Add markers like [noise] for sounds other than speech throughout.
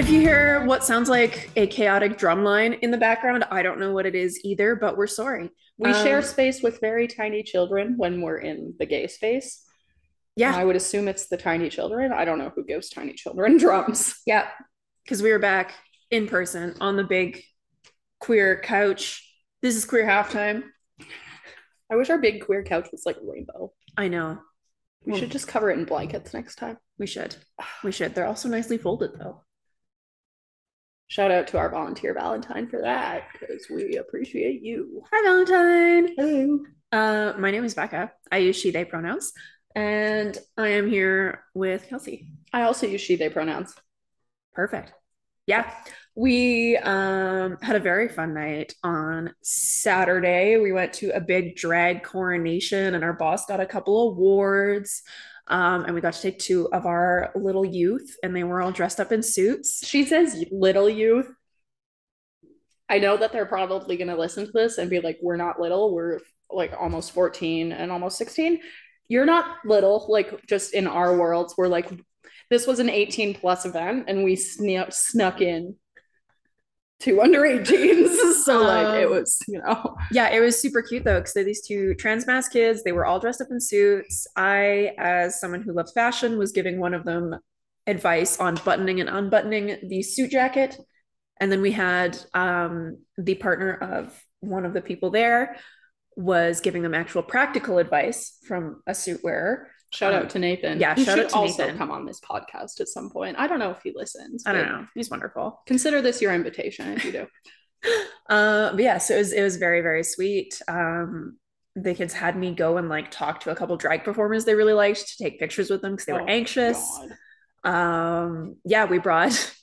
If you hear what sounds like a chaotic drum line in the background, I don't know what it is either, but we're sorry. We Um, share space with very tiny children when we're in the gay space. Yeah, I would assume it's the tiny children. I don't know who gives tiny children [laughs] drums. yeah, because we were back in person on the big queer couch. This is queer halftime. I wish our big queer couch was like rainbow. I know. We Well- should just cover it in blankets next time. We should. [sighs] We should. They're also nicely folded though. Shout out to our volunteer Valentine for that because we appreciate you. Hi, Valentine. Hello. Uh, my name is Becca. I use she, they pronouns, and I am here with Kelsey. I also use she, they pronouns. Perfect. Yeah. We um had a very fun night on Saturday. We went to a big drag coronation and our boss got a couple awards. Um, and we got to take two of our little youth and they were all dressed up in suits. She says little youth. I know that they're probably going to listen to this and be like, we're not little. We're like almost 14 and almost 16. You're not little, like just in our worlds. We're like, this was an 18 plus event and we snu- snuck in two under 18s. [laughs] so, like, it Um, was, you know, Yeah, it was super cute though, because they're these two trans masc kids. They were all dressed up in suits. I, as someone who loves fashion, was giving one of them advice on buttoning and unbuttoning the suit jacket. And then we had um, the partner of one of the people there was giving them actual practical advice from a suit wearer. Shout Um, out to Nathan. yeah, Who shout should out to also Nathan. come on this podcast at some point. I don't know if he listens. I don't know. He's wonderful. Consider this your invitation if you do. [laughs] Uh, but yeah, so it was it was very very sweet. Um, the kids had me go and like talk to a couple drag performers they really liked to take pictures with them because they were Oh, anxious. God. Um, yeah, we brought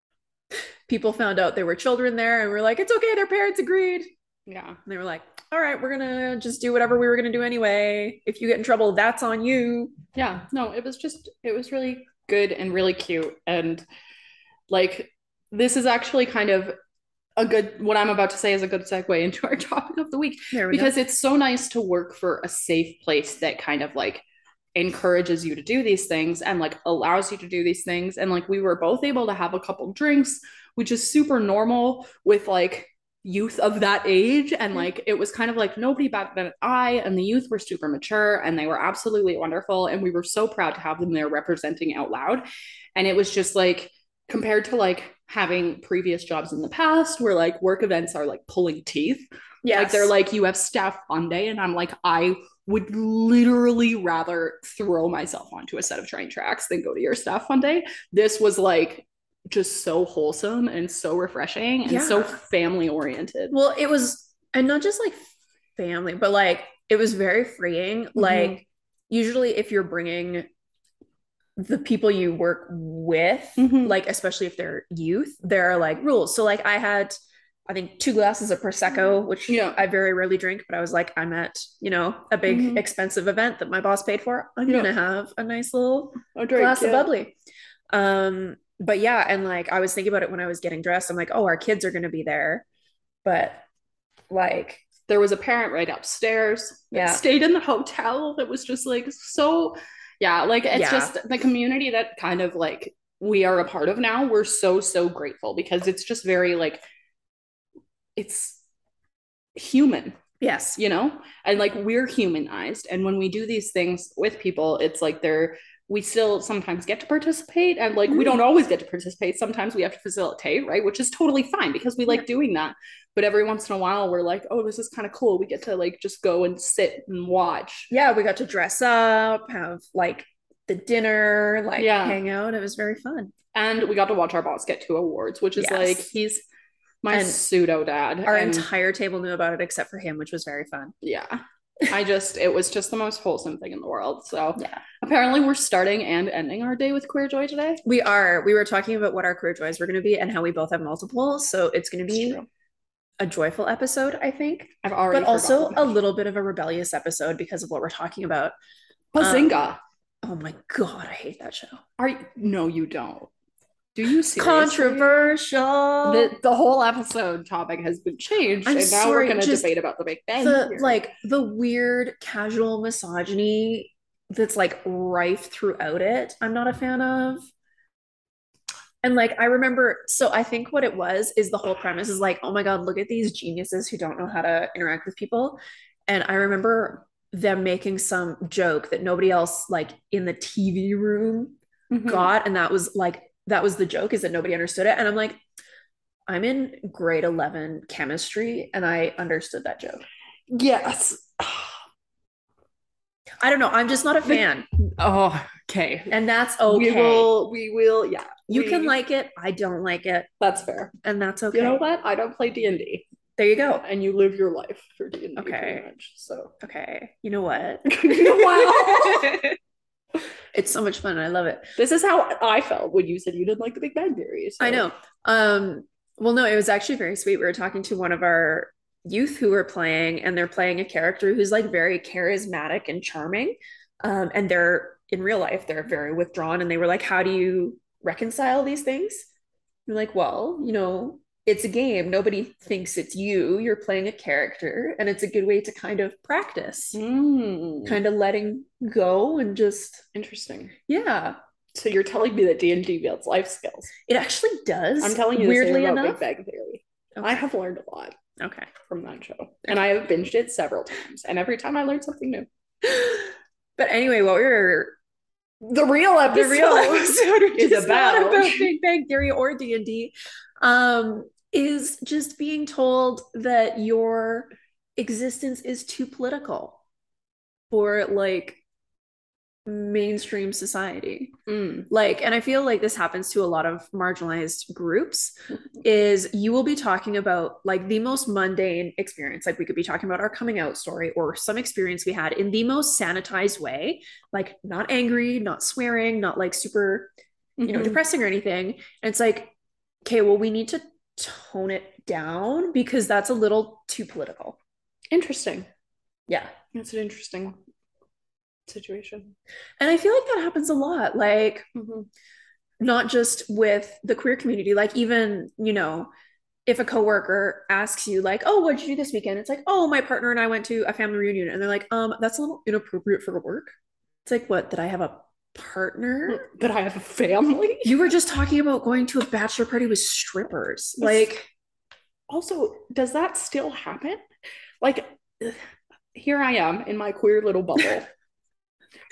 [laughs] people found out there were children there and we're like, it's okay, their parents agreed. Yeah. And they were like, all right, we're gonna just do whatever we were gonna do anyway. If you get in trouble, that's on you. yeah no it was just it was really good and really cute and like this is actually kind of a good what i'm about to say is a good segue [laughs] into our topic of the week we because it's so nice to work for a safe place that kind of like encourages you to do these things and like allows you to do these things and like we were both able to have a couple drinks which is super normal with like youth of that age and mm-hmm. like it was kind of like nobody back then I and the youth were super mature and they were absolutely wonderful and we were so proud to have them there representing out loud. And it was just like compared to like having previous jobs in the past where like work events are like pulling teeth yeah, like they're like you have staff fun day and i'm like i would literally rather throw myself onto a set of train tracks than go to your staff fun day. This was like just so wholesome and so refreshing and so family oriented well, it was and not just like family, but like it was very freeing. Like usually if you're bringing the people you work with, Mhm. like especially if they're youth, there are like rules. So like I had I think two glasses of prosecco, which Yeah. I very rarely drink, but I was like I'm at, you know, a big Mhm. expensive event that my boss paid for. I'm Yeah. going to have a nice little A drink, glass of bubbly. Um but yeah, and like I was thinking about it when I was getting dressed. I'm like, "Oh, our kids are going to be there." But like there was a parent right upstairs that Yeah. stayed in the hotel that was just like so yeah like it's Yeah. just the community that kind of like we are a part of now we're so so grateful because it's just very like it's human yes. you know and like we're humanized and when we do these things with people it's like they're we still sometimes get to participate and like we Mhm. don't always get to participate sometimes we have to facilitate right which is totally fine because we like doing that but every once in a while we're like oh this is kind of cool we get to like just go and sit and watch yeah, we got to dress up, have like the dinner, like Yeah. hang out. It was very fun. and we got to watch our boss get two awards which is Yes. like he's my pseudo dad Our and entire table knew about it except for him, which was very fun. yeah i just it was just the most wholesome thing in the world so Yeah. apparently we're starting and ending our day with queer joy today We are. We were talking about what our career joys were going to be and how we both have multiple. So it's going to be a joyful episode, I think, I've already but also a little bit of a rebellious episode because of what we're talking about. Bazinga. Um, oh my God, I hate that show. Are you, no, you don't. Do you seriously? Controversial. The, the whole episode topic has been changed, I'm and now sorry, we're going to debate about the Big Bang. the like the weird casual misogyny that's like rife throughout it i'm not a fan of And like I remember, so I think what it was is the whole premise is like, oh my God, look at these geniuses who don't know how to interact with people. And I remember them making some joke that nobody else like in the TV room Mhm. got. And that was like, that was the joke is that nobody understood it. And I'm like, I'm in grade 11 chemistry and I understood that joke. Yes. [sighs] I don't know. I'm just not a fan. Oh, okay. And that's okay. We will, we will, yeah. you we- can like it. I don't like it. That's fair. And that's okay. You know what? I don't play D&D. There you go. And you live your life for D&D Okay. much. So. Okay. You know what? [laughs] wow. [laughs] It's so much fun. I love it. This is how I felt when you said you didn't like the Big Bang Theory. so- I know. Um, well, no, it was actually very sweet. We were talking to one of our youth who were playing, and they're playing a character who's like very charismatic and charming. Um, and they're in real life, they're very withdrawn. And they were like, How do you reconcile these things? You're like, Well, you know, it's a game. Nobody thinks it's you. You're playing a character, and it's a good way to kind of practice, Mm, kind of letting go and just, interesting. yeah, So you're telling me that D&D builds life skills. it actually does. I'm telling you weirdly the same about enough. Big Bang Theory. Okay. I have learned a lot Okay. from that show. And I have binged it several times. And every time I learn something new. [gasps] But anyway, what we were The real episode. the real episode [laughs] is about- about Big Bang Theory or D and D, um, is just being told that your existence is too political for like mainstream society. Mm. Like, and I feel like this happens to a lot of marginalized groups. Is you will be talking about like the most mundane experience. Like we could be talking about our coming out story or some experience we had in the most sanitized way, like not angry, not swearing, not like super you know, Mhm. depressing or anything. And it's like, okay, well, we need to tone it down because that's a little too political. Interesting. Yeah. That's an interesting situation. And I feel like that happens a lot. Like, Mhm. not just with the queer community, like even, you know, if a coworker asks you, like, oh, what did you do this weekend? It's like, oh, my partner and I went to a family reunion. And they're like, um, that's a little inappropriate for work. It's like, what? Did I have a partner? Mm, but I have a family. You were just talking about going to a bachelor party with strippers. Like, Also, does that still happen? Like, here I am in my queer little bubble.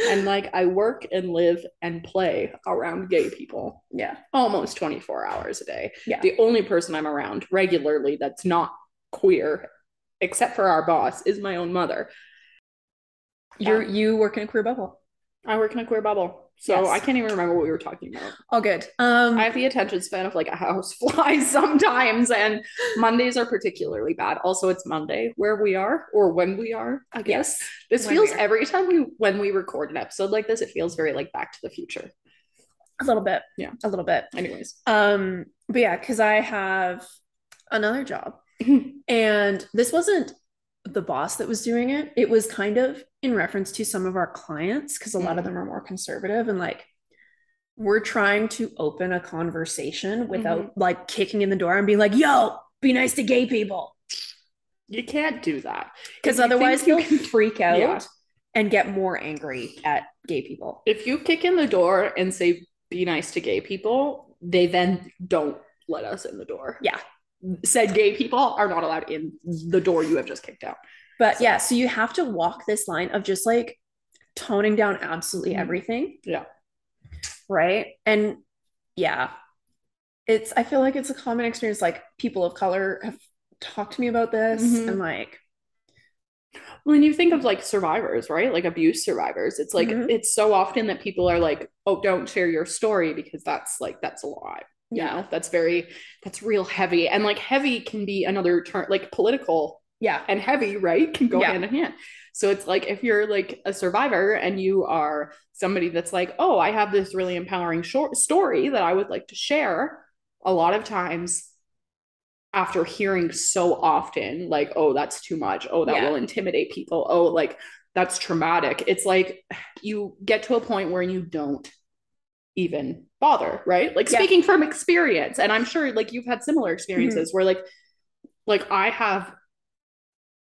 [laughs] and like, I work and live and play around gay people yeah. almost 24 hours a day. Yeah. The only person I'm around regularly that's not queer, except for our boss, is my own mother. You're Yeah. you work in a queer bubble. I work in a queer bubble. So Yes. I can't even remember what we were talking about. All good. Um I have the attention span of like a house [laughs] fly sometimes, and Mondays are particularly bad. Also, it's Monday where we are, or when we are, I guess. yes. This feels every time we when we record an episode like this, it feels very like back to the future. A little bit. Yeah. A little bit. Anyways. Um but yeah, cuz I have another job. [laughs] And this wasn't the boss that was doing it. It was kind of in reference to some of our clients because a lot of mm. them are more conservative and like we're trying to open a conversation without mm-hmm. like kicking in the door and being like, "Yo, be nice to gay people." You can't do that. Because otherwise you can- [laughs] freak out Yeah. and get more angry at gay people. If you kick in the door and say be nice to gay people, they then don't let us in the door. Yeah. Said gay people are not allowed in the door you have just kicked out. But So- yeah, so you have to walk this line of just like toning down absolutely Mhm. everything. Yeah. Right. And yeah, it's, I feel like it's a common experience. Like people of color have talked to me about this Mhm. and like, When you think of like survivors, right? Like abuse survivors, it's like Mhm. it's so often that people are like, "Oh, don't share your story because that's like that's a lot." You Yeah. that's very that's real heavy. And like heavy can be another term like political yeah, and heavy, right? Can go Yeah. hand in hand. So it's like if you're like a survivor and you are somebody that's like, "Oh, I have this really empowering short story that I would like to share." A lot of times after hearing so often like, "Oh, that's too much. Oh, that Yeah. will intimidate people. Oh, like that's traumatic." It's like you get to a point where you don't even bother, right? Like Yeah. speaking from experience, and I'm sure like you've had similar experiences where like like I have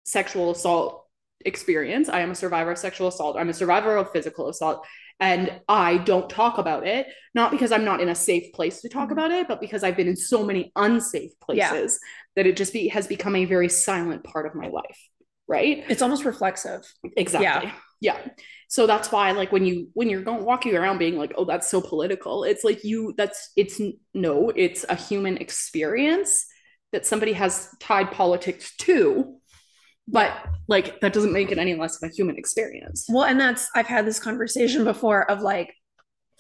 sexual assault experience. I am a survivor of sexual assault. I'm a survivor of physical assault. And I don't talk about it, not because I'm not in a safe place to talk Mhm. about it, but because I've been in so many unsafe Yeah. places that it just be, has become a very silent part of my life. Right. It's almost reflexive. Exactly. Yeah. So that's why, like, when you when you're going walking around being like, "Oh, that's so political," it's like you. That's it's no. It's a human experience that somebody has tied politics to, but like that doesn't make it any less of a human experience. Well, and that's I've had this conversation before of like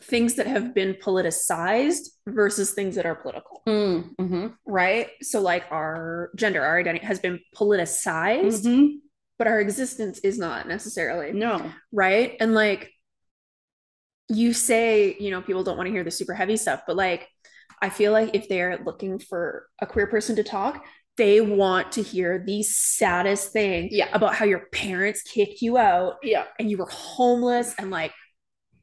things that have been politicized versus things that are political, Mm, hmm right? So like our gender, our identity has been politicized, hmm but our existence is not necessarily, No. right? And like you say, you know, people don't want to hear the super heavy stuff, but like I feel like if they're looking for a queer person to talk, they want to hear the saddest thing Yeah. about how your parents kicked you out Yeah. and you were homeless and like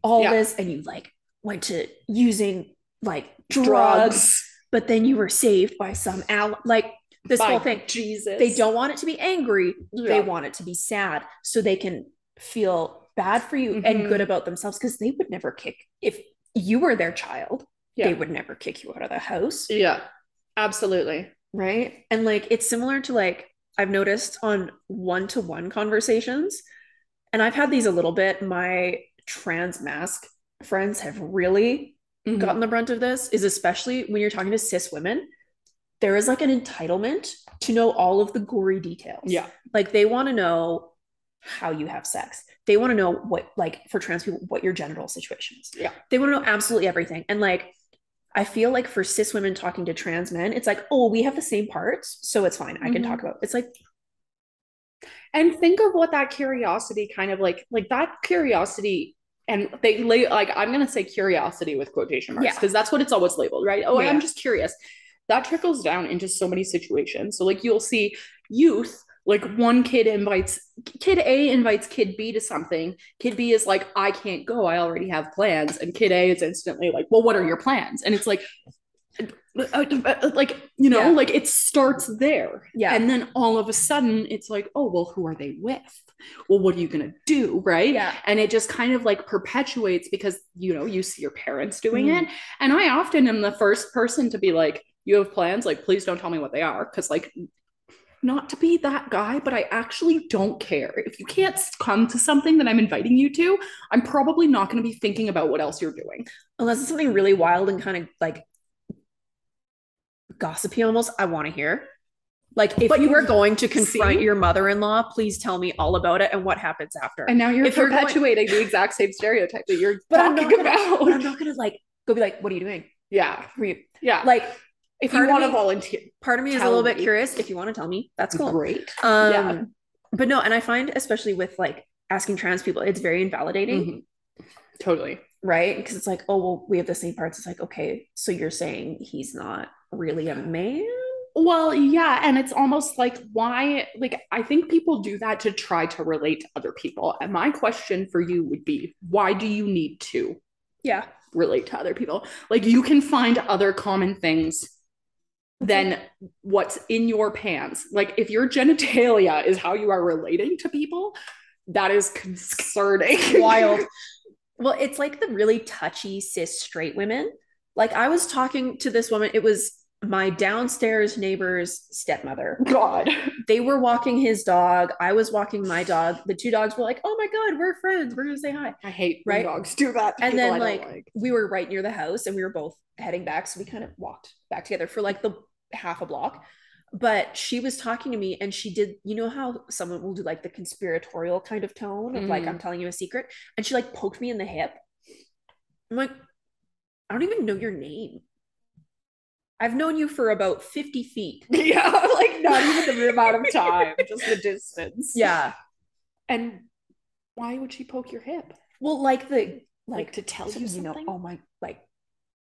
all Yeah. this and you like went to using like drugs, but then you were saved by some al like this By whole thing Jesus. they don't want it to be angry they want it to be sad so they can feel bad for you and Mhm. good about themselves because they would never kick if you were their child Yeah. they would never kick you out of the house Yeah. Absolutely. right and like it's similar to like i've noticed on one-to-one conversations and i've had these a little bit my trans masc friends have really Mhm. gotten the brunt of this is especially when you're talking to cis women there is like an entitlement to know all of the gory details Yeah. like they want to know how you have sex they want to know what like for trans people what your genital situation is Yeah. they want to know absolutely everything and like i feel like for cis women talking to trans men it's like oh we have the same parts so it's fine i can Mhm. talk about it's like and think of what that curiosity kind of like like that curiosity and they lay like i'm going to say curiosity with quotation marks Yeah. because that's what it's always labeled right oh Yeah. i'm just curious that trickles down into so many situations. So like you'll see youth like one kid invites kid a invites kid b to something. Kid b is like i can't go. I already have plans. And kid a is instantly like well what are your plans? And it's like uh, like you know Yeah. like it starts there. Yeah. and then all of a sudden it's like oh well who are they with? Well what are you going to do? Right? Yeah. And it just kind of like perpetuates because you know you see your parents doing Mhm. it. And i often am the first person to be like you have plans like please don't tell me what they are because like not to be that guy but i actually don't care. If you can't come to something that i'm inviting you to i'm probably not going to be thinking about what else you're doing. Unless it's something really wild and kind of like gossipy almost i want to hear. Like if But you were going to confront see? your mother-in-law please tell me all about it and what happens after. And now you're If you're going- perpetuating the exact same stereotype that you're but i'm not gonna, about. i'm not gonna like go be like what are you doing? Yeah. Were you yeah. like if you want to volunteer part of me is a little bit me. curious if you want to tell me that's cool great um Yeah. but no and i find especially with like asking trans people it's very invalidating Mhm. totally right because it's like oh well we have the same parts it's like okay so you're saying he's not really a man Well, yeah, and it's almost like why like I think people do that to try to relate to other people. And my question for you would be why do you need to yeah relate to other people? Like you can find other common things than what's in your pants. Like if your genitalia is how you are relating to people, that is concerning. wild. [laughs] Well, it's like the really touchy cis straight women. Like I was talking to this woman, it was my downstairs neighbor's stepmother. God. They were walking his dog. I was walking my dog. The two dogs were like, "Oh my god, we're friends. We're gonna say hi." I hate when Right? dogs do that. And then don't like, we were right near the house, and we were both heading back, so we kind of walked back together for like the half a block. But she was talking to me, and she did. You know how someone will do like the conspiratorial kind of tone of like, Mhm. "I'm telling you a secret," and she like poked me in the hip. I'm like, I don't even know your name. I've known you for about 50 feet. [laughs] Yeah, like not even the amount of time, [laughs] just the distance. Yeah. And why would she poke your hip? Well, like the Like, like to tell you you know, something? oh my like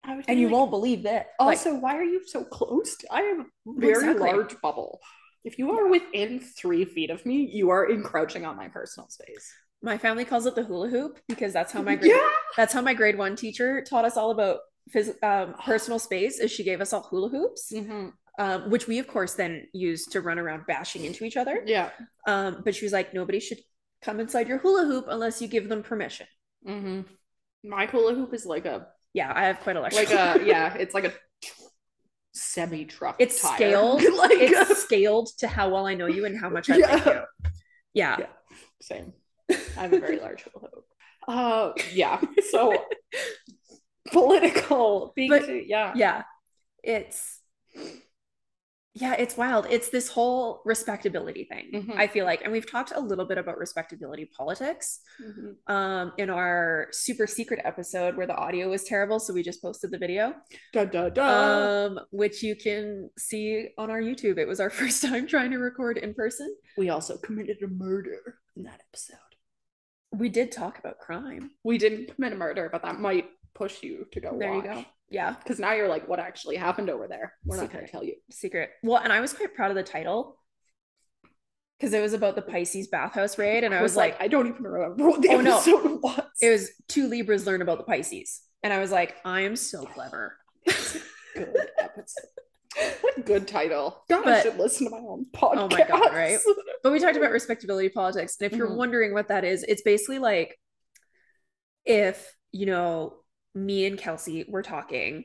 I would and you like, won't believe that. Like, Also, why are you so close? To, I am very Exactly. large bubble. If you are within three feet of me, you are encroaching on my personal space. my family calls it the hula hoop because that's how my [laughs] grade Yeah. that's how my grade one teacher taught us all about phys- um, personal space is she gave us all hula hoops, Mhm. um, which we of course then used to run around bashing into each other. Yeah. Um, but she was like, nobody should come inside your hula hoop unless you give them permission. hmm My hula hoop is like a Yeah, I have quite a like a yeah, it's like a semi truck. It's tire. scaled. [laughs] like it's scaled to how well I know you and how much I like you. Yeah. Yeah. same. I have a very large hula hoop. Uh, yeah. So [laughs] political. [laughs] Being But- too- yeah. Yeah. It's yeah, it's wild. It's this whole respectability thing. Mhm. I feel like, and we've talked a little bit about respectability politics Mhm. um in our super secret episode where the audio was terrible, so we just posted the video. Da, da, da. Um, which you can see on our YouTube. It was our [laughs] first time trying to record in person. we also committed a murder in that episode. We did talk about crime. We didn't commit a murder, but that might push you to go. There you go. Yeah. Because now you're like, what actually happened over there? We're not going to tell you. secret. Well, and I was quite proud of the title because it was about the Pisces bathhouse raid, and I was like, I don't even remember what the Oh, no. episode [laughs] was. it was two Libras learn about the Pisces, and I was like, I am so clever. good [laughs] episode. What good title. God, I should listen to my own podcast. Oh my God, right? But we talked about respectability politics, and if you're Mhm. wondering what that is, it's basically like if you know me and Kelsey were talking,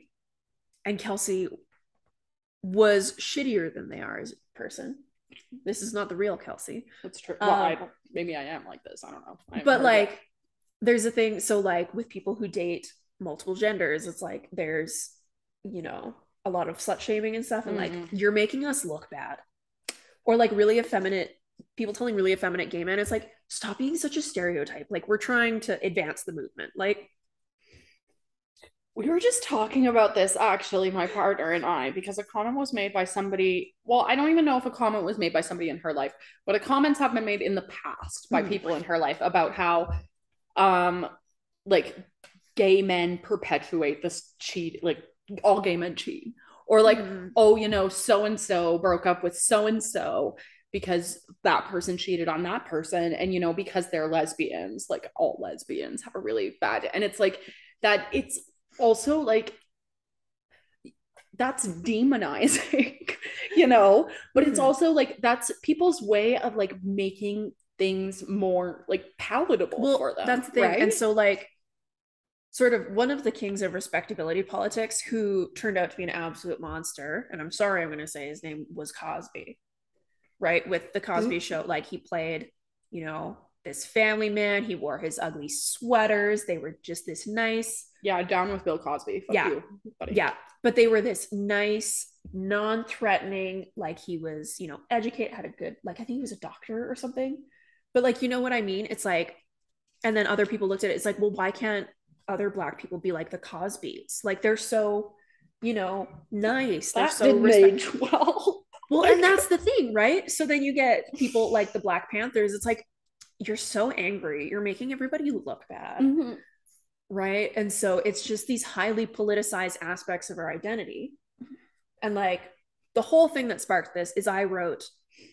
and Kelsey was shittier than they are as a person. This is not the real Kelsey. That's true. Well, Um, don't, maybe I am like this. I don't know. I but like it. there's a thing so like with people who date multiple genders it's like there's you know a lot of slut shaming and stuff and like Mhm. you're making us look bad or like really effeminate people telling really effeminate gay men it's like stop being such a stereotype like we're trying to advance the movement like we were just talking about this actually, my partner and I, because a comment was made by somebody. Well, I don't even know if a comment was made by somebody in her life, but a comments have been made in the past by Hmm. people in her life about how, um, like gay men perpetuate this cheat, like all gay men cheat, or like mm, oh, you know, so and so broke up with so and so because that person cheated on that person. And, you know, because they're lesbians, like all lesbians have a really bad, and it's like that, it's also like that's demonizing, [laughs] you know, but it's Mhm. also like that's people's way of like making things more like palatable well for them. that's the thing right? and so like sort of one of the kings of respectability politics who turned out to be an absolute monster and i'm sorry i'm going to say his name was cosby right with the cosby show like he played you know this family man. He wore his ugly sweaters. They were just this nice yeah, down with Bill Cosby. Fuck Yeah. you, yeah but they were this nice non-threatening like he was you know educate, had a good like i think he was a doctor or something. But like you know what i mean? It's like and then other people looked at it it's like well why can't other black people be like the cosbys? Like they're so you know nice. They're so age well. well and that's [laughs] the thing right? So then you get people like the black panthers. It's like you're so angry you're making everybody look bad Mhm. right and so it's just these highly politicized aspects of our identity and like the whole thing that sparked this is i wrote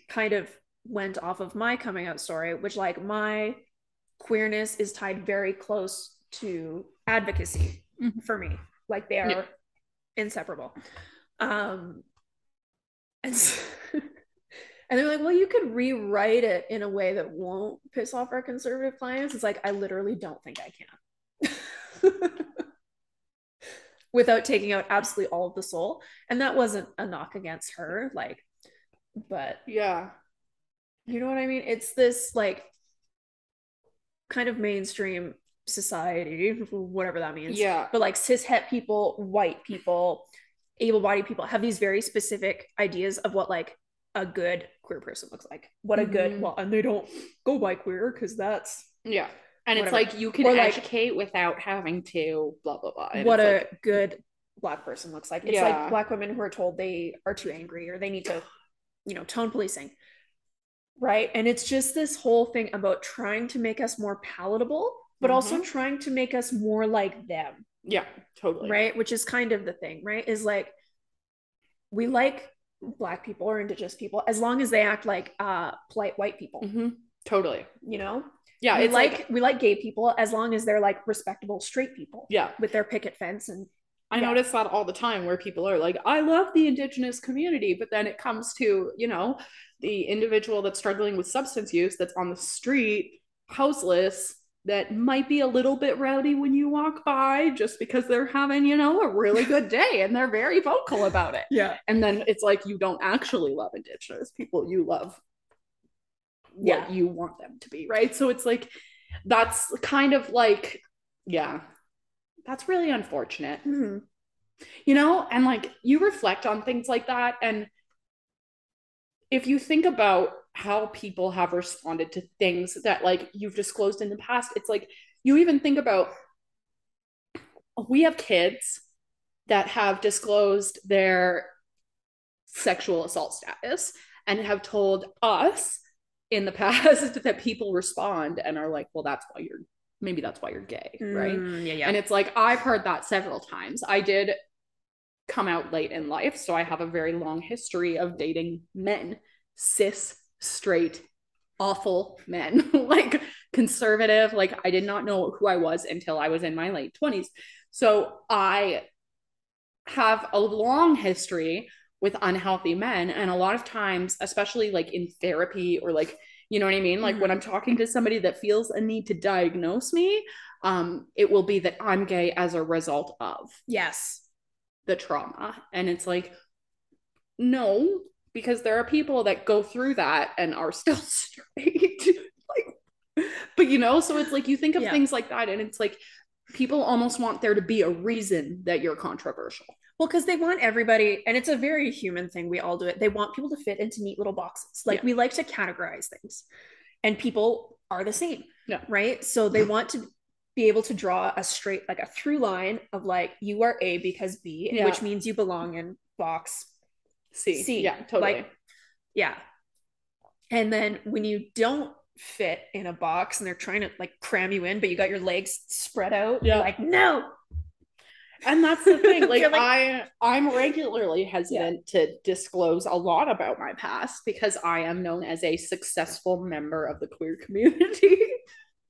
kind of went off of my coming out story which like my queerness is tied very close to advocacy Mhm. for me like they are Yeah. inseparable um and s- and they're like well you could rewrite it in a way that won't piss off our conservative clients. It's like i literally don't think i can. [laughs] Without taking out absolutely all of the soul. And that wasn't a knock against her like but Yeah. you know what i mean? It's this like kind of mainstream society whatever that means. Yeah. but like cis het people white people able-bodied people have these very specific ideas of what like a good queer person looks like what a good Mhm. well and they don't go by queer because that's Yeah. And it's like you can Or, like- educate without having to blah blah blah. And what a like, good black person looks like. It's Yeah. like black women who are told they are too angry or they need to, you know, tone policing. Right. And it's just this whole thing about trying to make us more palatable, but also Mhm. trying to make us more like them. yeah, totally. Right. Which is kind of the thing, right? Is like we like black people or indigenous people as long as they act like uh polite white people, Mhm. Totally. you know? Yeah. we it's like, like, we like gay people as long as they're like respectable straight people yeah. with their picket fence and I Yeah. notice that all the time where people are like, I love the indigenous community, but then it comes to, you know, the individual that's struggling with substance use that's on the street, houseless, that might be a little bit rowdy when you walk by just because they're having, you know, a really [laughs] good day and they're very vocal about it. Yeah. And then it's like you don't actually love indigenous people, you love what Yeah. you want them to be, right? So it's like that's kind of like, yeah, that's really unfortunate Mhm. you know and like you reflect on things like that and if you think about how people have responded to things that like you've disclosed in the past it's like you even think about we have kids that have disclosed their sexual assault status and have told us in the [laughs] past that people respond and are like well that's why you're maybe that's why you're gay right Mm, yeah, yeah. and it's like I've heard that several times. I did come out late in life, so I have a very long history of dating men, cis, straight, awful men, [laughs] like conservative. Like I did not know who I was until I was in my late 20s. So I have a long history with unhealthy men and a lot of times especially like in therapy or like you know what i mean like when i'm talking to somebody that feels a need to diagnose me um it will be that i'm gay as a result of yes. the trauma and it's like no because there are people that go through that and are still [laughs] straight like but you know so it's like you think of Yeah. things like that and it's like people almost want there to be a reason that you're controversial Well, because they want everybody, and it's a very human thing. We all do it. They want people to fit into neat little boxes. Like Yeah. we like to categorize things, and people are the same. Yeah. Right. So they want to be able to draw a straight, like a through line of like, you are A because B, Yeah. which means you belong in box. See See, yeah totally like- Yeah. And then when you don't fit in a box and they're trying to like cram you in, but you got your legs spread out, Yeah. you're like, no. and that's the thing [laughs] like, like- i i'm regularly hesitant to disclose a lot about my past because i am known as a successful member of the queer community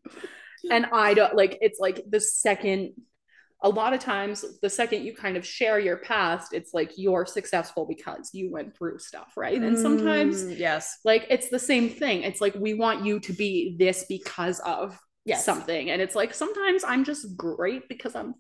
[laughs] and i don't like it's like the second a lot of times the second you kind of share your past it's like you're successful because you went through stuff right and sometimes Mm, yes. like it's the same thing it's like we want you to be this because of Yes. something and it's like sometimes i'm just great because i'm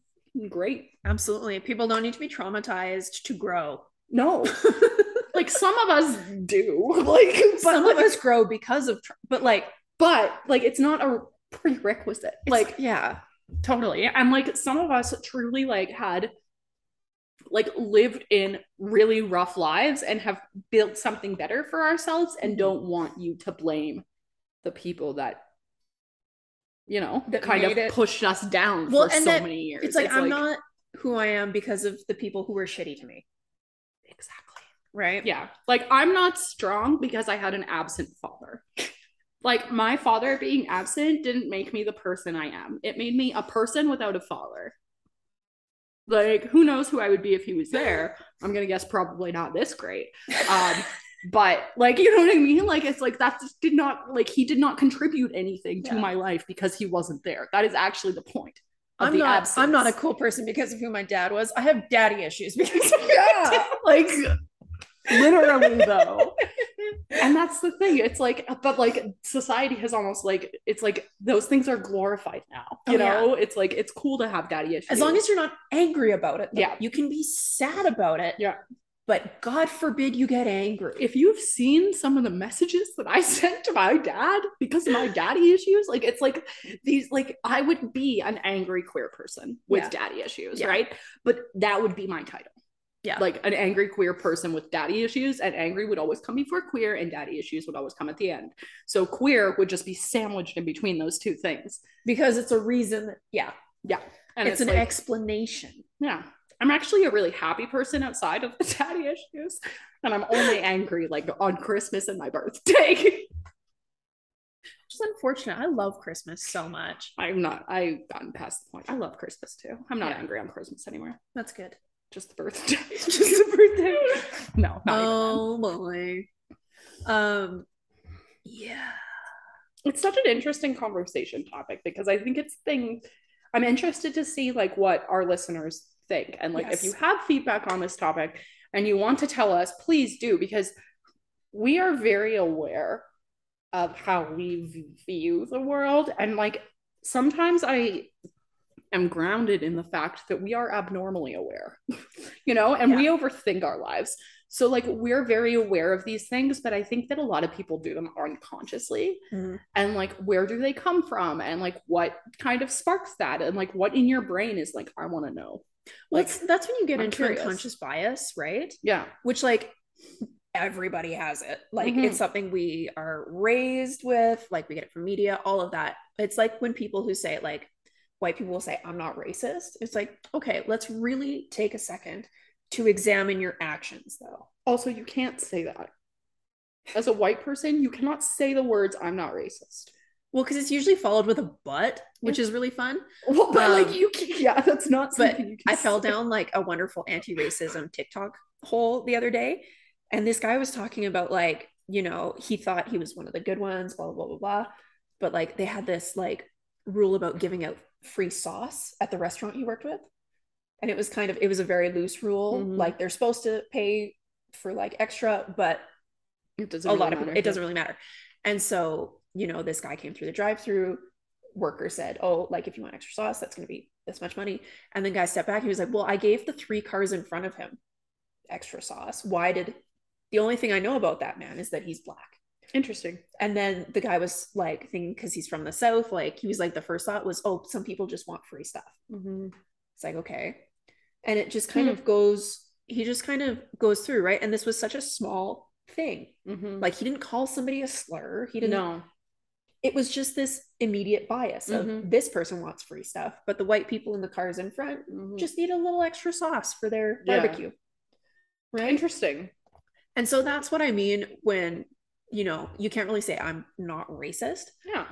great Absolutely. People don't need to be traumatized to grow. no [laughs] like some of us do [laughs] like but Some like, of us grow because of, tra- but like, but like it's not a prerequisite like, like yeah, totally and like some of us truly like had like lived in really rough lives and have built something better for ourselves and Mhm. don't want you to blame the people that you know That kind of it. pushed us down Well, for so that- many years it's like I'm not who I am because of the people who were shitty to me, exactly right? Yeah. Like I'm not strong because I had an absent father. Like my father being absent didn't make me the person I am. It made me a person without a father. Like who knows who I would be if he was there? I'm to guess probably not this great. Um [laughs] but like you know what I mean? Like it's like that just did not like he did not contribute anything to Yeah. my life because he wasn't there. That is actually the point. Of I'm the not. absence. I'm not a cool person because of who my dad was. I have daddy issues because of yeah, like literally [laughs] though. and that's the thing it's like but like society has almost like it's like those things are glorified now oh, you Oh, yeah. know it's like it's cool to have daddy issues as long as you're not angry about it. though. Yeah. you can be sad about it. Yeah. but God forbid you get angry. if you've seen some of the messages that I [laughs] sent to my dad because of my daddy issues, like it's like these, like I would be an angry queer person with Yeah. daddy issues, Yeah. right? But that would be my title. Yeah. Like an angry queer person with daddy issues, and angry would always come before queer, and daddy issues would always come at the end. So queer would just be sandwiched in between those two things. because it's a reason. That, yeah, Yeah. And it's, an like, explanation. yeah. I'm actually a really happy person outside of the [laughs] daddy issues. And I'm only angry like on Christmas and my birthday. Which is unfortunate. I love Christmas so much. I'm not, I've gotten past the point. I love Christmas too. I'm not Yeah. angry on Christmas anymore. That's good. Just the birthday. [laughs] Just the birthday. No, oh boy. Um. Yeah. It's such an interesting conversation topic because I think it's thing I'm interested to see like what our listeners think. And like, Yes. if you have feedback on this topic and you want to tell us, please do, because we are very aware of how we view the world. And like, sometimes I am grounded in the fact that we are abnormally aware, [laughs] you know, and we overthink our lives. So, like, we're very aware of these things, but I think that a lot of people do them unconsciously Mhm. and like where do they come from and like what kind of sparks that and like what in your brain is like i want to know Well, like it's, that's when you get I'm into curious. unconscious bias, right? yeah Which, like, everybody has it. Like, Mhm. it's something we are raised with, like, we get it from media, all of that. It's like when people who say, like, white people will say, I'm not racist. It's like, okay, let's really take a second to examine your actions, though. also you can't say that as a white person you cannot say the words i'm not racist Well, because it's usually followed with a but, which is really fun. well but Um, like you can, yeah that's not but something you can I fell down like a wonderful anti-racism TikTok hole the other day, and this guy was talking about like, you know, he thought he was one of the good ones, blah blah blah blah blah, but like they had this like rule about giving out free sauce at the restaurant he worked with, and it was kind of it was a very loose rule, Mhm. like they're supposed to pay for like extra, but it doesn't a really lot of matter. it doesn't really matter. And so, you know, this guy came through the drive-through. Worker said, "Oh, like if you want extra sauce, that's going to be this much money." And then guy stepped back. He was like, "Well, I gave the three cars in front of him extra sauce. Why did? The only thing I know about that man is that he's black." Interesting And then the guy was like thinking because he's from the south, like he was like the first thought was, "Oh, some people just want free stuff." Mhm. It's like okay, and it just kind Hmm. of goes. He just kind of goes through right, and this was such a small thing. Mhm. Like he didn't call somebody a slur. He didn't no it was just this immediate bias of Mhm. this person wants free stuff, but the white people in the cars in front Mhm. just need a little extra sauce for their Yeah. barbecue. Right. interesting And so that's what I mean when, you know, you can't really say I'm not racist yeah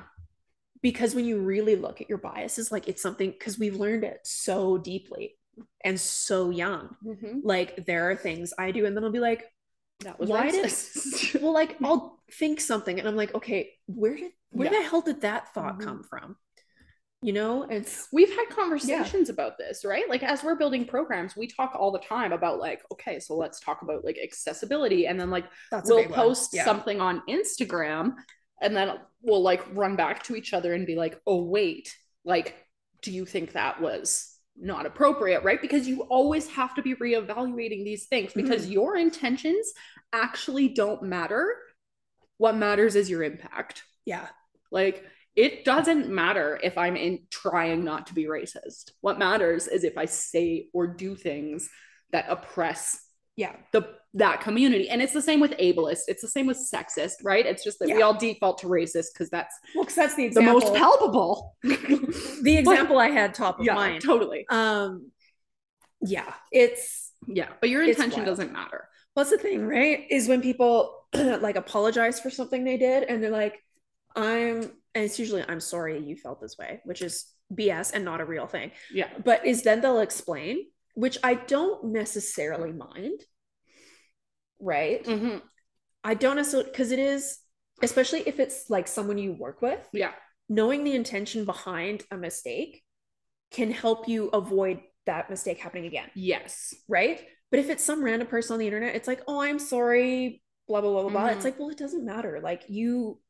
because when you really look at your biases, like it's something because we've learned it so deeply and so young. Mhm. Like there are things I do, and then I'll be like, that was Why did- racist. [laughs] well, like I'll think something and I'm like, okay, where did where Yeah. the hell did that thought Mhm. come from? You know, it's we've had conversations about this right? Like as we're building programs we talk all the time about like okay so let's talk about like accessibility and then like that's we'll post Yeah. something on instagram and then we'll like run back to each other and be like oh wait like do you think that was not appropriate right? Because you always have to be reevaluating these things mm-hmm. because your intentions actually don't matter. What matters is your impact. Yeah. like it doesn't matter if I'm in trying not to be racist. What matters is if I say or do things that oppress Yeah. the that community. And it's the same with ableist. It's the same with sexist, right? It's just that we all default to racist because that's Well, because that's the the most palpable. the [laughs] example I had top of yeah, mind. totally. Um, yeah, it's Yeah, but your intention doesn't matter. what's the thing, right? Is when people [clears throat] like apologize for something they did, and they're like, "I'm," and it's usually, "I'm sorry you felt this way," which is BS and not a real thing. Yeah. But is then they'll explain, which I don't necessarily mind, right? Mhm. I don't necessarily because it is, especially if it's like someone you work with. Yeah. knowing the intention behind a mistake can help you avoid that mistake happening again, Yes. right? But if it's some random person on the internet, it's like, oh, I'm sorry, blah, blah, blah, blah, blah. Mhm. It's like, well, it doesn't matter. Like, you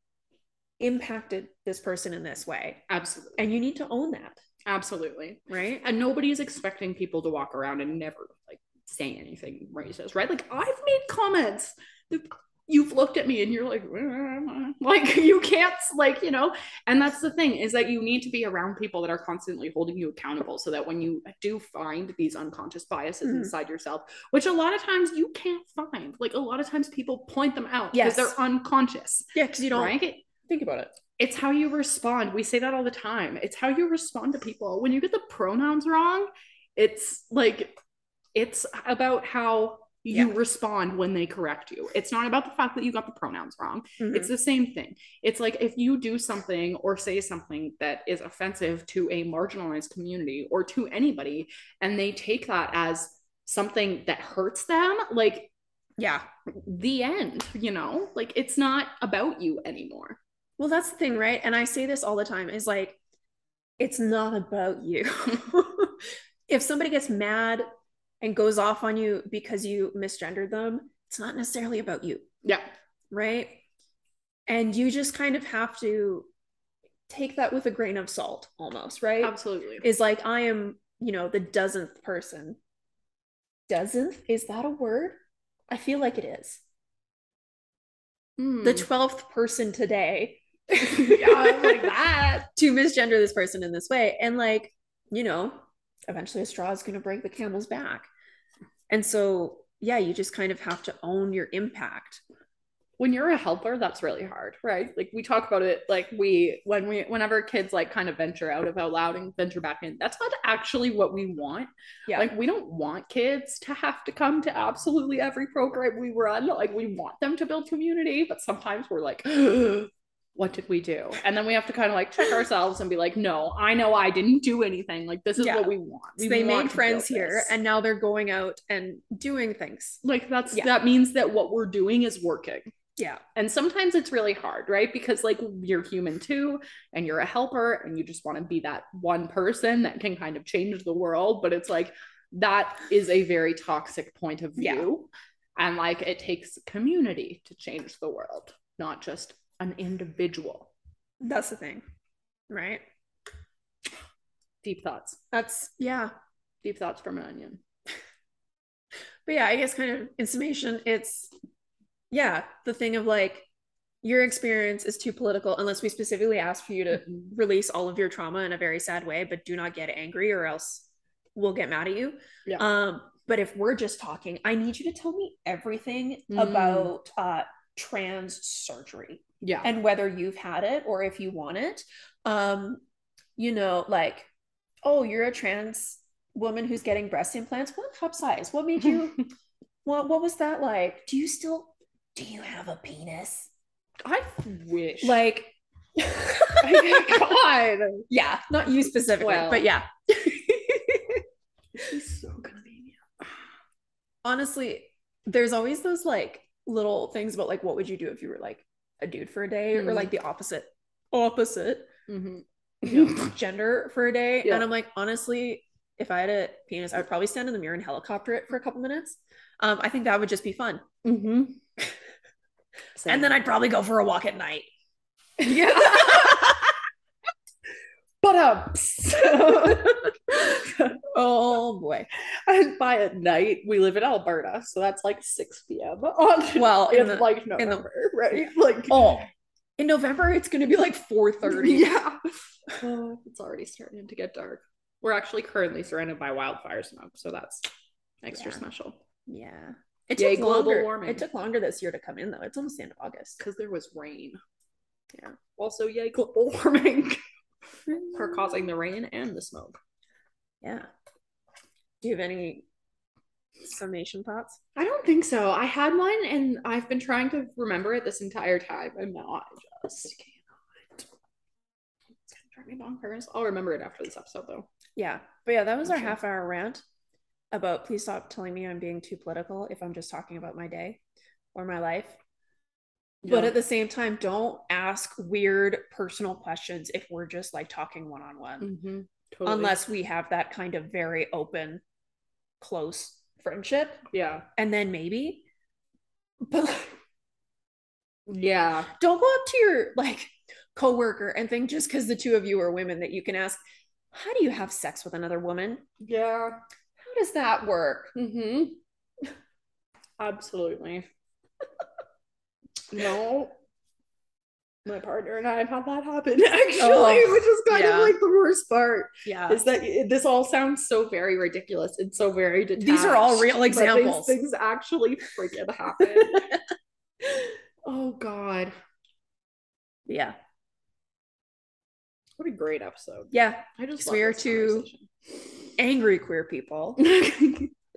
impacted this person in this way, Absolutely. and you need to own that, Absolutely. right? and nobody's expecting people to walk around and never like say anything racist right like i've made comments that you've looked at me and you're like "Uh, [laughs] like you can't like you know and that's the thing is that you need to be around people that are constantly holding you accountable so that when you do find these unconscious biases Mhm. inside yourself which a lot of times you can't find like a lot of times people point them out because Yes. they're unconscious Yeah, because you don't right think about it. it's how you respond. We say that all the time. It's how you respond to people. When you get the pronouns wrong, it's like it's about how you Yeah. respond when they correct you. It's not about the fact that you got the pronouns wrong. Mhm. It's the same thing. It's like if you do something or say something that is offensive to a marginalized community or to anybody and they take that as something that hurts them, like yeah. the end, you know? Like it's not about you anymore. Well, that's the thing, right? And I say this all the time is like, it's not about you. [laughs] if somebody gets mad and goes off on you because you misgendered them, it's not necessarily about you. Yeah. Right. And you just kind of have to take that with a grain of salt almost, right? Absolutely. Is like, I am, you know, the dozenth person. Dozenth? Is that a word? I feel like it is. Mm. The 12th person today. Yeah, like that. [laughs] to misgender this person in this way. And like, you know, eventually a straw is going to break the camel's back. And so, yeah, you just kind of have to own your impact. When you're a helper, that's really hard, right? Like we talk about it, like we when we whenever kids like kind of venture out of out loud and venture back in, that's not actually what we want. Yeah. Like we don't want kids to have to come to absolutely every program we run. Like we want them to build community, but sometimes we're like, [gasps] what did we do? And then we have to kind of like check ourselves and be like, no, I know I didn't do anything. Like this is Yeah. what we want. So they want made friends here and now they're going out and doing things. like that's Yeah. that means that what we're doing is working. Yeah. And sometimes it's really hard, right? Because like you're human too, and you're a helper, and you just want to be that one person that can kind of change the world. But it's like that is a very toxic point of Yeah. view. And like it takes community to change the world, not just an individual. That's the thing. Right. Deep thoughts. That's, yeah. Deep thoughts from an onion. But yeah, I guess kind of in summation, it's, yeah, the thing of like, your experience is too political unless we specifically ask for you to Mhm. release all of your trauma in a very sad way, but do not get angry or else we'll get mad at you. Yeah. Um, but if we're just talking, I need you to tell me everything Mm. about uh trans surgery Yeah. and whether you've had it or if you want it. Um, you know, like, oh, you're a trans woman who's getting breast implants. What cup size? What made you [laughs] what what was that like? Do you still do you have a penis? I wish. Like [laughs] God. yeah, not you specifically, Well. but yeah. He's so convenient. Honestly, there's always those like little things about like what would you do if you were like a dude for a day or Mhm. like the opposite opposite Mm-hmm. gender for a day. Yeah. And I'm like, honestly, if I had a penis, I would probably stand in the mirror and helicopter it for a couple minutes. Um, I think that would just be fun. Mm-hmm. [laughs] And then I'd probably go for a walk at night. [laughs] yeah. But um, [laughs] oh boy. and by at night we live in Alberta, so that's like six p.m. on [laughs] Well, in the- like November, right? Like Oh, in November it's gonna be like 4:30. [laughs] yeah. Oh, it's already starting to get dark. We're actually currently surrounded by wildfire smoke, so that's extra Yeah. special Yeah. It Yay, took global longer. warming. It took longer this year to come in though. It's almost the end of August. because there was rain. Yeah. Also, yay, global warming for causing the rain and the smoke. Yeah. Do you have any summation thoughts? I don't think so. I had one and I've been trying to remember it this entire time and now I just cannot. It's gonna drive me bonkers. I'll remember it after this episode though. Yeah. But yeah, that was our Sure. half hour rant about please stop telling me I'm being too political if I'm just talking about my day or my life. But at the same time, don't ask weird personal questions if we're just like talking one on one, unless we have that kind of very open, close friendship. yeah, And then maybe, but like, [laughs] yeah, don't go up to your like coworker and think just because the two of you are women that you can ask, how do you have sex with another woman? yeah. How does that work? Mm-hmm. [laughs] Absolutely. [laughs] no. My partner and I have had that happen [laughs] oh, actually, Oh, which is kind yeah. of like the worst part. Yeah. is that this all sounds so very ridiculous and so very detached. These are all real examples. things actually freaking happen. [laughs] oh God, yeah. what a great episode! Yeah. I just we are two- Angry queer people. [laughs]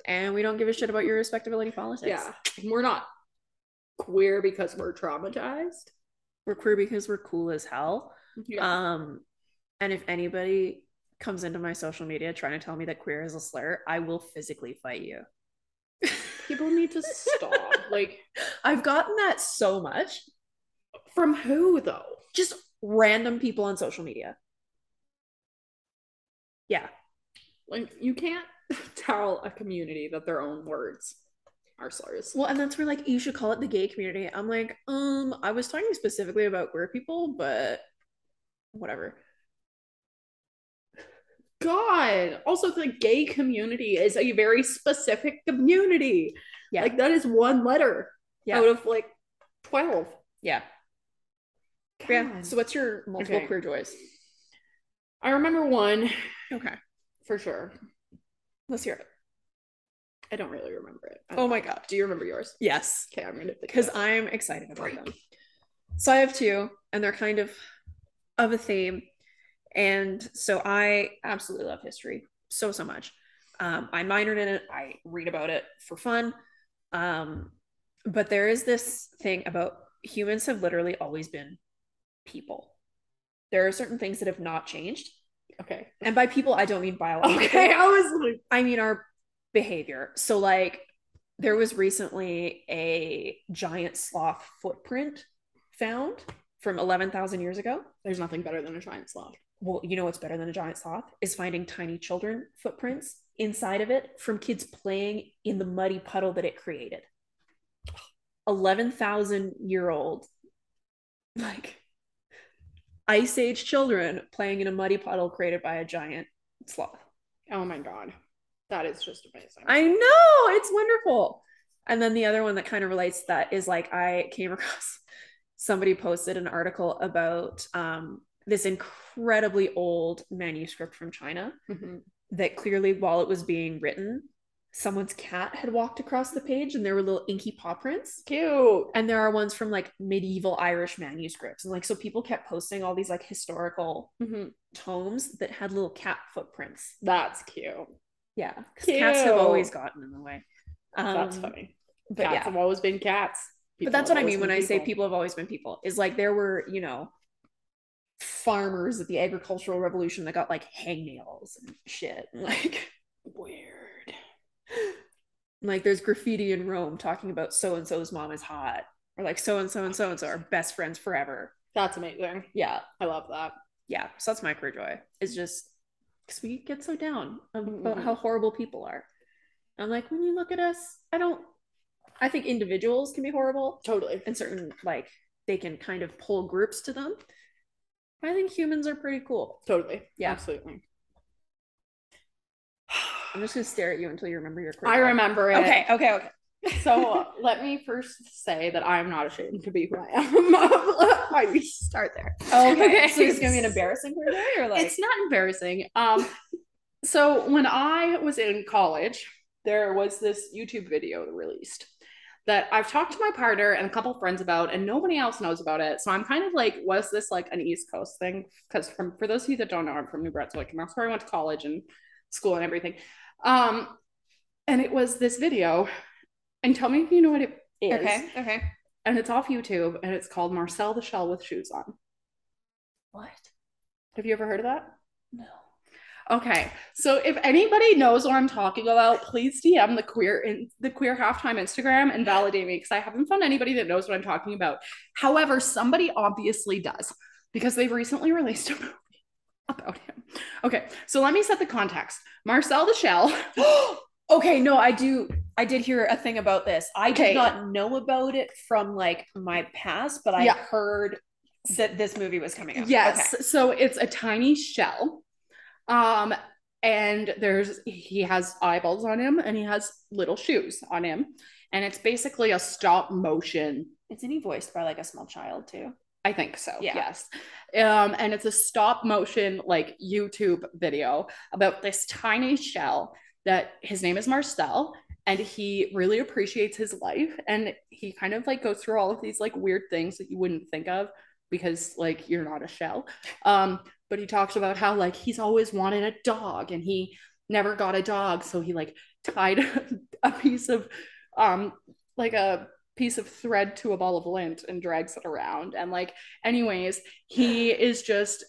And we don't give a shit about your respectability politics. yeah, we're not queer because we're traumatized. We're queer because we're cool as hell. Yeah, Um, and if anybody comes into my social media trying to tell me that queer is a slur, I will physically fight you. people need to stop. [laughs] like, I've gotten that so much. from who though? Just random people on social media. Yeah. Like you can't [laughs] tell a community that their own words are slurs. Well, and that's where like you should call it the gay community. I'm like, um, I was talking specifically about queer people, but whatever. God. Also, the gay community is a very specific community. Yeah. Like that is one letter Yeah. out of like 12. Yeah. Yeah. So what's your multiple Okay. queer joys? I remember one Okay. for sure. Let's hear it. I don't really remember it. Oh don't my know. god. Do you remember yours? Yes. Okay, I'm gonna Because. I'm excited about them. So I have two, and they're kind of of a theme. And so I absolutely love history so, so much. Um, I minored in it, I read about it for fun. Um, but there is this thing about humans have literally always been people. There are certain things that have not changed. okay. And by people, I don't mean biological. Okay, I was like, I mean our behavior. So like there was recently a giant sloth footprint found from 11,000 years ago. there's nothing better than a giant sloth. Well, you know what's better than a giant sloth is finding tiny children footprints inside of it from kids playing in the muddy puddle that it created. 11,000 year old like ice age children playing in a muddy puddle created by a giant sloth. Oh my god. That is just amazing. I know it's wonderful. And then the other one that kind of relates to that is like I came [laughs] across somebody posted an article about um, this incredibly old manuscript from China Mhm. that clearly, while it was being written, someone's cat had walked across the page and there were little inky paw prints. Cute. And there are ones from like medieval Irish manuscripts. And like, so people kept posting all these like historical Mhm. tomes that had little cat footprints. That's cute. Yeah. 'cause Cats have always gotten in the way. That's Um, funny. But cats yeah. have always been cats. but that's what I mean when been I say people have always been people. Is like there were, you know, farmers at the agricultural revolution that got like hangnails and shit. Like, [laughs] Weird. like there's graffiti in Rome talking about so and so's mom is hot, or like so and so and so and so are best friends forever. That's amazing. Yeah, I love that. yeah. So that's my queer joy. Is just because we get so down about Mhm. how horrible people are. I'm like, when you look at us, I don't. I think individuals can be horrible, Totally. and certain like they can kind of pull groups to them. I think humans are pretty cool. Totally. Yeah. Absolutely. I'm just gonna stare at you until you remember your career. I remember it. Okay, okay, okay. So let me first say that I'm not ashamed to be who I am. [laughs] I start there. Okay, Okay. [laughs] so it's gonna be an [laughs] embarrassing joy, or like it's not embarrassing. Um, so when I was in college, there was this YouTube video released that I've talked to my partner and a couple friends about, and nobody else knows about it. So I'm kind of like, was this like an East Coast thing? Because from for those of you that don't know, I'm from New Brunswick, and that's where I went to college and school and everything. Um, and it was this video, and tell me if you know what it is. okay, okay. And it's off YouTube, and it's called Marcel the Shell with Shoes On. What? Have you ever heard of that? No. Okay, so if anybody knows what I'm talking about, please DM the queer in the queer halftime Instagram and validate me because I haven't found anybody that knows what I'm talking about. However, somebody obviously does because they've recently released a movie about him. Okay, so let me set the context. Marcel the Shell. [gasps] [gasps] [gasps] okay, no, I do. I did hear a thing about this. I Okay. did not know about it from like my past, but I Yeah. heard that this movie was coming out. Yes. Okay. So it's a tiny shell. Um, and there's he has eyeballs on him and he has little shoes on him. And it's basically a stop motion. Isn't he voiced by like a small child too? I think so. Yeah. Yes. Um, and it's a stop motion like YouTube video about this tiny shell that his name is Marcel and he really appreciates his life and he kind of like goes through all of these like weird things that you wouldn't think of because like you're not a shell. Um, but he talks about how like he's always wanted a dog and he never got a dog so he like tied [laughs] a piece of um like a piece of thread to a ball of lint and drags it around and like anyways he is just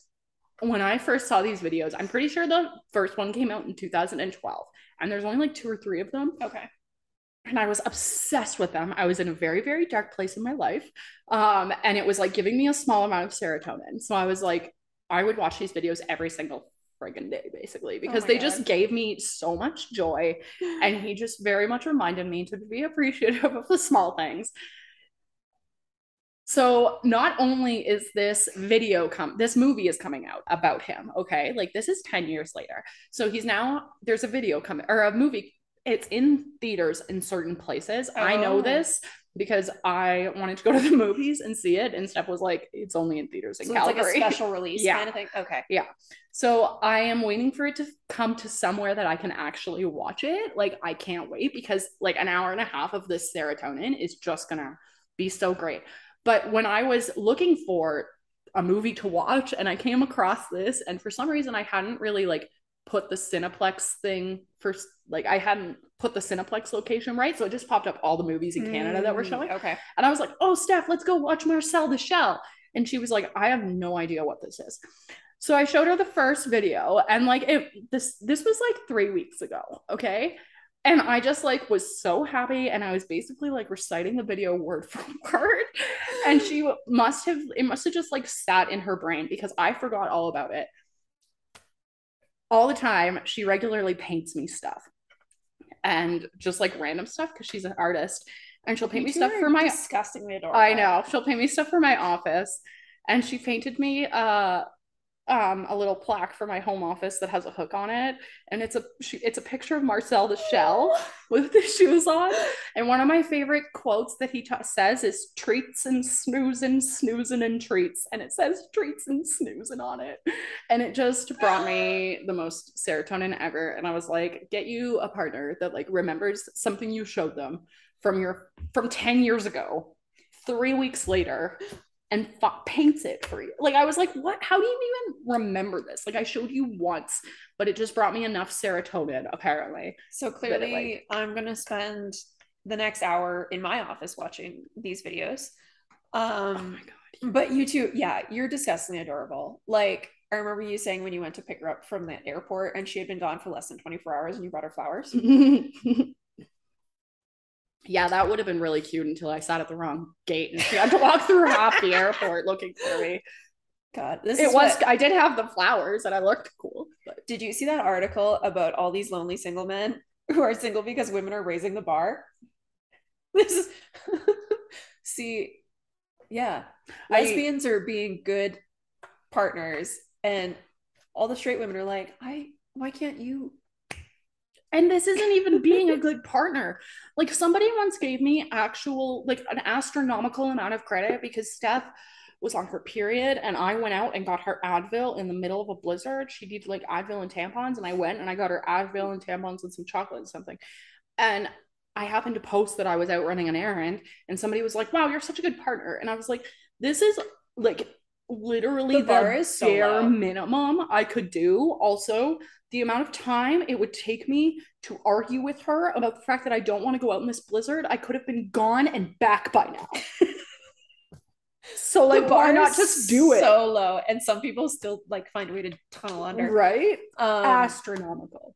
when i first saw these videos i'm pretty sure the first one came out in 2012 and there's only like two or three of them Okay. and I was obsessed with them. I was in a very, very dark place in my life. Um, and it was like giving me a small amount of serotonin. So I was like, I would watch these videos every single friggin' day, basically, because Oh they just gave me so much joy. And he just very much reminded me to be appreciative [laughs] of the small things. So not only is this video come this movie is coming out about him, okay? Like this is 10 years later. So he's now there's a video coming or a movie it's in theaters in certain places. I know Oh. this because I wanted to go to the movies and see it and Steph was like it's only in theaters in So it's like a special [laughs] release Yeah. kind of thing. Okay. Yeah. So I am waiting for it to come to somewhere that I can actually watch it. Like I can't wait because like an hour and a half of this serotonin is just gonna be so great. But when I was looking for a movie to watch and I came across this, and for some reason I hadn't really like put the Cineplex thing first, like I hadn't put the Cineplex location right. So it just popped up all the movies in Canada that were Mm, showing. Okay. And I was like, oh, Steph, let's go watch Marcel the Shell. And she was like, I have no idea what this is. So I showed her the first video and like it this this was like 3 weeks ago, okay? And I just like was so happy and I was basically like reciting the video word for [laughs] word and she must have it must have just like sat in her brain because I forgot all about it. All the time she regularly paints me stuff. And just like random stuff because she's an artist and she'll paint me stuff for my disgustingly adorable. I know. She'll paint me stuff for my office. And she painted me uh um a little plaque for my home office that has a hook on it. And it's a it's a picture of Marcel the shell with the [laughs] shoes on. And one of my favorite quotes that he says is treats and snoozing, snoozing and treats. And it says treats and snoozing on it. And it just brought me [gasps] the most serotonin ever. And I was like, get you a partner that like remembers something you showed them from your from 10 years ago three weeks later and fa- paints it for you like i was like what how do you even remember this like i showed you once but it just brought me enough serotonin apparently So clearly, I'm gonna spend the next hour in my office watching these videos. oh Um, my god but you two, yeah, you're disgustingly adorable. Like I remember you saying when you went to pick her up from the airport and she had been gone for less than 24 hours and you brought her flowers. [laughs] yeah that would have been really cute until i sat at the wrong gate and she had to walk through half the airport looking for me God, this it is was what- i did have the flowers and i looked cool but Did you see that article about all these lonely single men [laughs] who are single because women are raising the bar? [laughs] This is [laughs] see, yeah, I- lesbians are being good partners, and all the straight women are like, I why can't you? And this isn't even [laughs] being a good partner. Like somebody once gave me actual, like an astronomical amount of credit because Steph was on her period and I went out and got her Advil in the middle of a blizzard. She needed like Advil and tampons, and I went and I got her Advil and tampons and some chocolate and something. And I happened to post that I was out running an errand, and somebody was like, "Wow, you're such a good partner." And I was like, "This is like literally The the is so bare low. minimum I could do." Also, the amount of time it would take me to argue with her about the fact that I don't want to go out in this blizzard, I could have been gone and back by now. [laughs] so like, why not just do it? So low, and some people still like find a way to tunnel under. right? Um, Astronomical.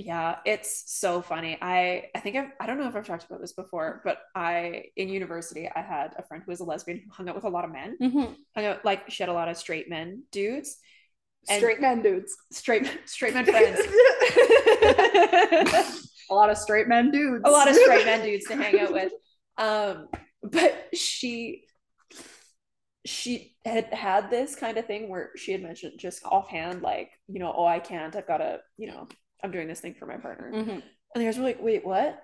Yeah, it's so funny. I I think I've I don't know if I've talked about this before, but I in university I had a friend who was a lesbian who hung out with a lot of men. Mhm. Hung out like she had a lot of straight men dudes. And- Straight men dudes. Straight straight men [laughs] friends. [laughs] [laughs] a lot of straight men dudes. a lot of straight men dudes to hang out with. Um, but she she had had this kind of thing where she had mentioned just offhand, like, you know, oh, I can't, I've got to, you know, I'm doing this thing for my partner. Mhm. And the guys were like, wait, what?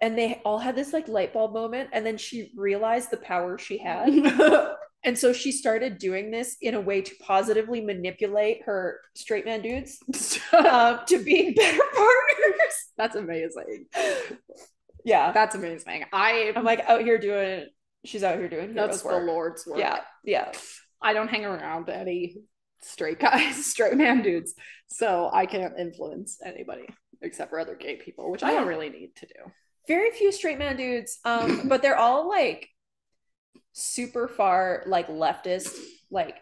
And they all had this like light bulb moment. And then she realized the power she had. [laughs] And so she started doing this in a way to positively manipulate her straight man dudes [laughs] um, to being better partners. That's amazing. Yeah. That's amazing. I I'm like out here doing, she's out here doing that's the work. Lord's work. Yeah. Yeah. I don't hang around any straight guys, [laughs] straight man dudes, so I can't influence anybody except for other gay people, which I don't really need to do. Very few straight man dudes. Um, [clears throat] but they're all like super far like leftist, like,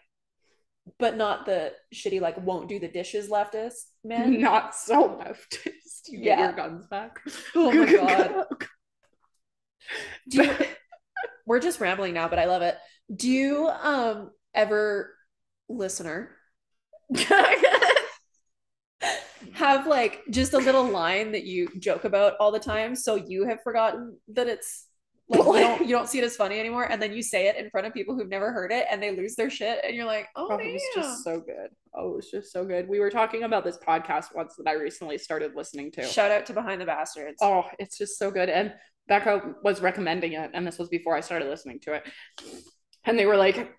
but not the shitty, like won't do the dishes leftist men. Not so leftist. You get Yeah. your guns back. [laughs] Oh my God. Do you, we're just rambling now, but I love it. Do you um ever listener [laughs] have like just a little line that you joke about all the time. So you have forgotten that it's like you don't, you don't see it as funny anymore. And then you say it in front of people who've never heard it and they lose their shit. And you're like, oh, Oh, it was just so good. Oh, it was just so good. We were talking about this podcast once that I recently started listening to. Shout out to Behind the Bastards. Oh, it's just so good. And Becca was recommending it, and this was before I started listening to it. And they were like,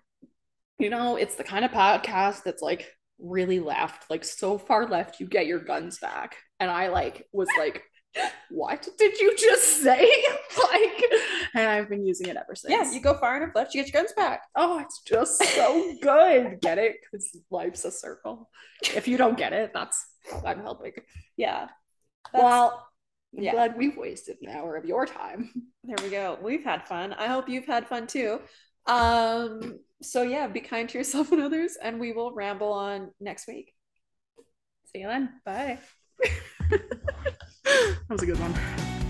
you know, it's the kind of podcast that's like really left, like so far left, you get your guns back. And I like was like, what did you just say? [laughs] like, and I've been using it ever since. Yeah, you go far enough left, you get your guns back. Oh, it's just so [laughs] good. Get it? Because life's a circle. If you don't get it, that's I'm helping. Yeah. Well, I'm yeah. glad we've wasted an hour of your time. There we go. We've had fun. I hope you've had fun too. Um, so yeah, be kind to yourself [laughs] and others, and we will ramble on next week. See you then. Bye. [laughs] that was a good one.